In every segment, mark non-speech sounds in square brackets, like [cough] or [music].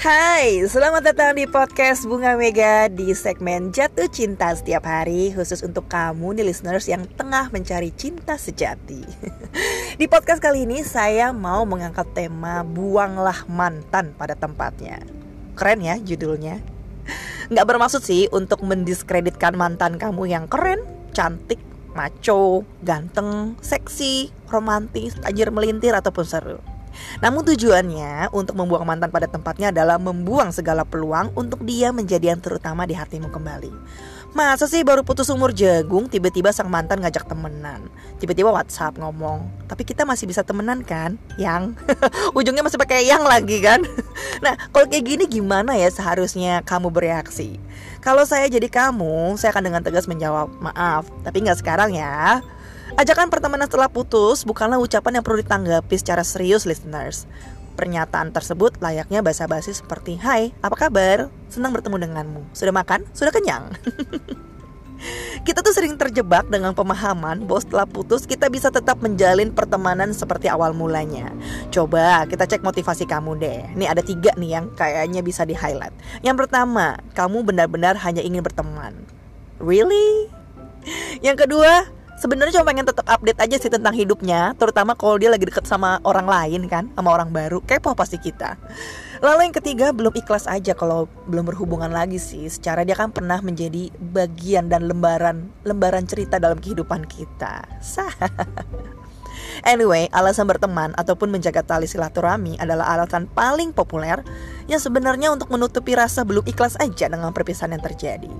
Hai, selamat datang di podcast Bunga Mega di segmen Jatuh Cinta setiap hari khusus untuk kamu nih listeners yang tengah mencari cinta sejati. [laughs] di podcast kali ini saya mau mengangkat tema buanglah mantan pada tempatnya. Keren ya judulnya. Nggak bermaksud sih untuk mendiskreditkan mantan kamu yang keren, cantik, maco, ganteng, seksi, romantis, tajir melintir ataupun seru. Namun tujuannya untuk membuang mantan pada tempatnya adalah membuang segala peluang untuk dia menjadi yang terutama di hatimu kembali. Masa sih baru putus umur jagung tiba-tiba sang mantan ngajak temenan Tiba-tiba WhatsApp ngomong Tapi kita masih bisa temenan kan? Yang [laughs] Ujungnya masih pakai yang lagi kan? [laughs] Nah kalau kayak gini gimana ya seharusnya kamu bereaksi? Kalau saya jadi kamu Saya akan dengan tegas menjawab Maaf tapi nggak sekarang ya Ajakan pertemanan setelah putus bukanlah ucapan yang perlu ditanggapi secara serius listeners. Pernyataan tersebut layaknya basa-basi seperti Hai, apa kabar? Senang bertemu denganmu. Sudah makan? Sudah kenyang? [laughs] kita tuh sering terjebak dengan pemahaman bahwa setelah putus kita bisa tetap menjalin pertemanan seperti awal mulanya. Coba kita cek motivasi kamu deh. Nih ada tiga nih yang kayaknya bisa di highlight. Yang pertama, kamu benar-benar hanya ingin berteman. Really? Yang kedua, sebenarnya cuma pengen tetap update aja sih tentang hidupnya terutama kalau dia lagi deket sama orang lain kan sama orang baru. Kepo pasti kita. Lalu yang ketiga belum ikhlas aja kalau belum berhubungan lagi sih. Secara dia kan pernah menjadi bagian dan lembaran lembaran cerita dalam kehidupan kita. Sah. [laughs] Anyway, alasan berteman ataupun menjaga tali silaturahmi adalah alasan paling populer yang sebenarnya untuk menutupi rasa belum ikhlas aja dengan perpisahan yang terjadi.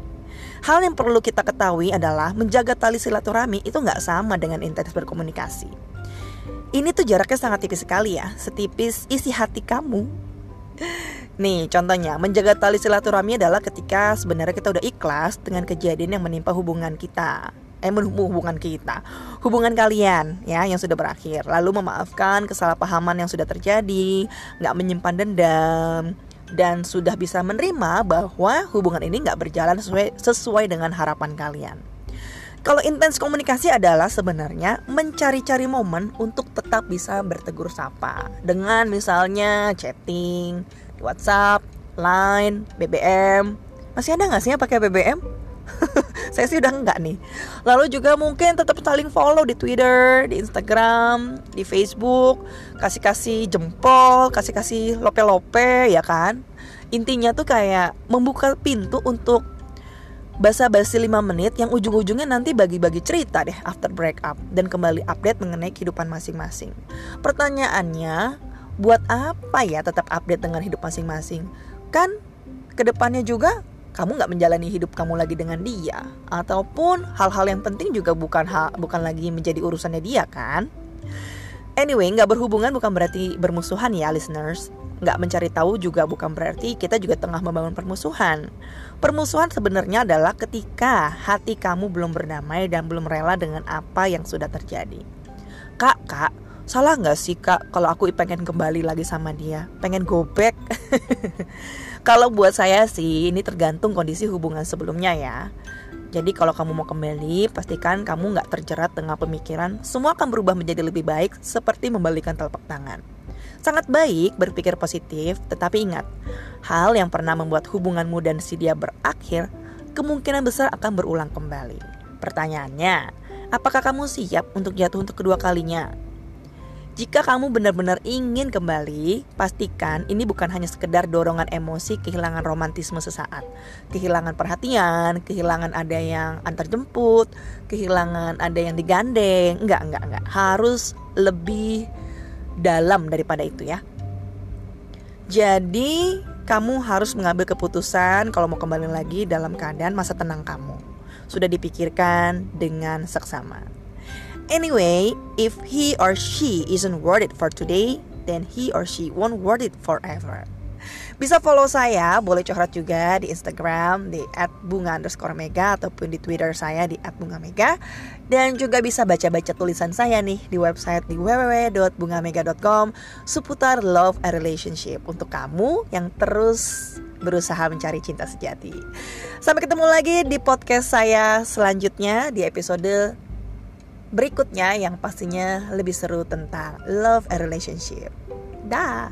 Hal yang perlu kita ketahui adalah menjaga tali silaturahmi itu nggak sama dengan intens berkomunikasi. Ini tuh jaraknya sangat tipis sekali ya, setipis isi hati kamu. Nih contohnya, menjaga tali silaturahmi adalah ketika sebenarnya kita udah ikhlas dengan kejadian yang menimpa hubungan kita eh hubungan kita hubungan kalian ya yang sudah berakhir lalu memaafkan kesalahpahaman yang sudah terjadi nggak menyimpan dendam dan sudah bisa menerima bahwa hubungan ini nggak berjalan sesuai, sesuai dengan harapan kalian. Kalau intens komunikasi adalah sebenarnya mencari-cari momen untuk tetap bisa bertegur sapa dengan misalnya chatting WhatsApp, Line, BBM. Masih ada nggak sih yang pakai BBM? Saya sih udah enggak nih. Lalu juga mungkin tetap saling follow di Twitter, di Instagram, di Facebook, kasih-kasih jempol, kasih-kasih lope-lope ya kan. Intinya tuh kayak membuka pintu untuk basa-basi 5 menit yang ujung-ujungnya nanti bagi-bagi cerita deh after breakup dan kembali update mengenai kehidupan masing-masing. Pertanyaannya, buat apa ya tetap update dengan hidup masing-masing? Kan ke depannya juga kamu nggak menjalani hidup kamu lagi dengan dia ataupun hal-hal yang penting juga bukan hal bukan lagi menjadi urusannya dia kan? Anyway nggak berhubungan bukan berarti bermusuhan ya listeners. Nggak mencari tahu juga bukan berarti kita juga tengah membangun permusuhan. Permusuhan sebenarnya adalah ketika hati kamu belum berdamai dan belum rela dengan apa yang sudah terjadi. Kak kak salah nggak sih kak kalau aku pengen kembali lagi sama dia pengen go back [laughs] kalau buat saya sih ini tergantung kondisi hubungan sebelumnya ya jadi kalau kamu mau kembali pastikan kamu nggak terjerat dengan pemikiran semua akan berubah menjadi lebih baik seperti membalikan telapak tangan Sangat baik berpikir positif, tetapi ingat, hal yang pernah membuat hubunganmu dan si dia berakhir kemungkinan besar akan berulang kembali. Pertanyaannya, apakah kamu siap untuk jatuh untuk kedua kalinya? Jika kamu benar-benar ingin kembali, pastikan ini bukan hanya sekedar dorongan emosi kehilangan romantisme sesaat. Kehilangan perhatian, kehilangan ada yang antar jemput, kehilangan ada yang digandeng. Enggak, enggak, enggak. Harus lebih dalam daripada itu ya. Jadi, kamu harus mengambil keputusan kalau mau kembali lagi dalam keadaan masa tenang kamu. Sudah dipikirkan dengan seksama. Anyway, if he or she isn't worth it for today, then he or she won't worth it forever. Bisa follow saya, boleh curhat juga di Instagram di @bunga underscore mega ataupun di Twitter saya di @bungamega dan juga bisa baca-baca tulisan saya nih di website di www.bungamega.com seputar love and relationship untuk kamu yang terus berusaha mencari cinta sejati. Sampai ketemu lagi di podcast saya selanjutnya di episode berikutnya yang pastinya lebih seru tentang love and relationship. Dah.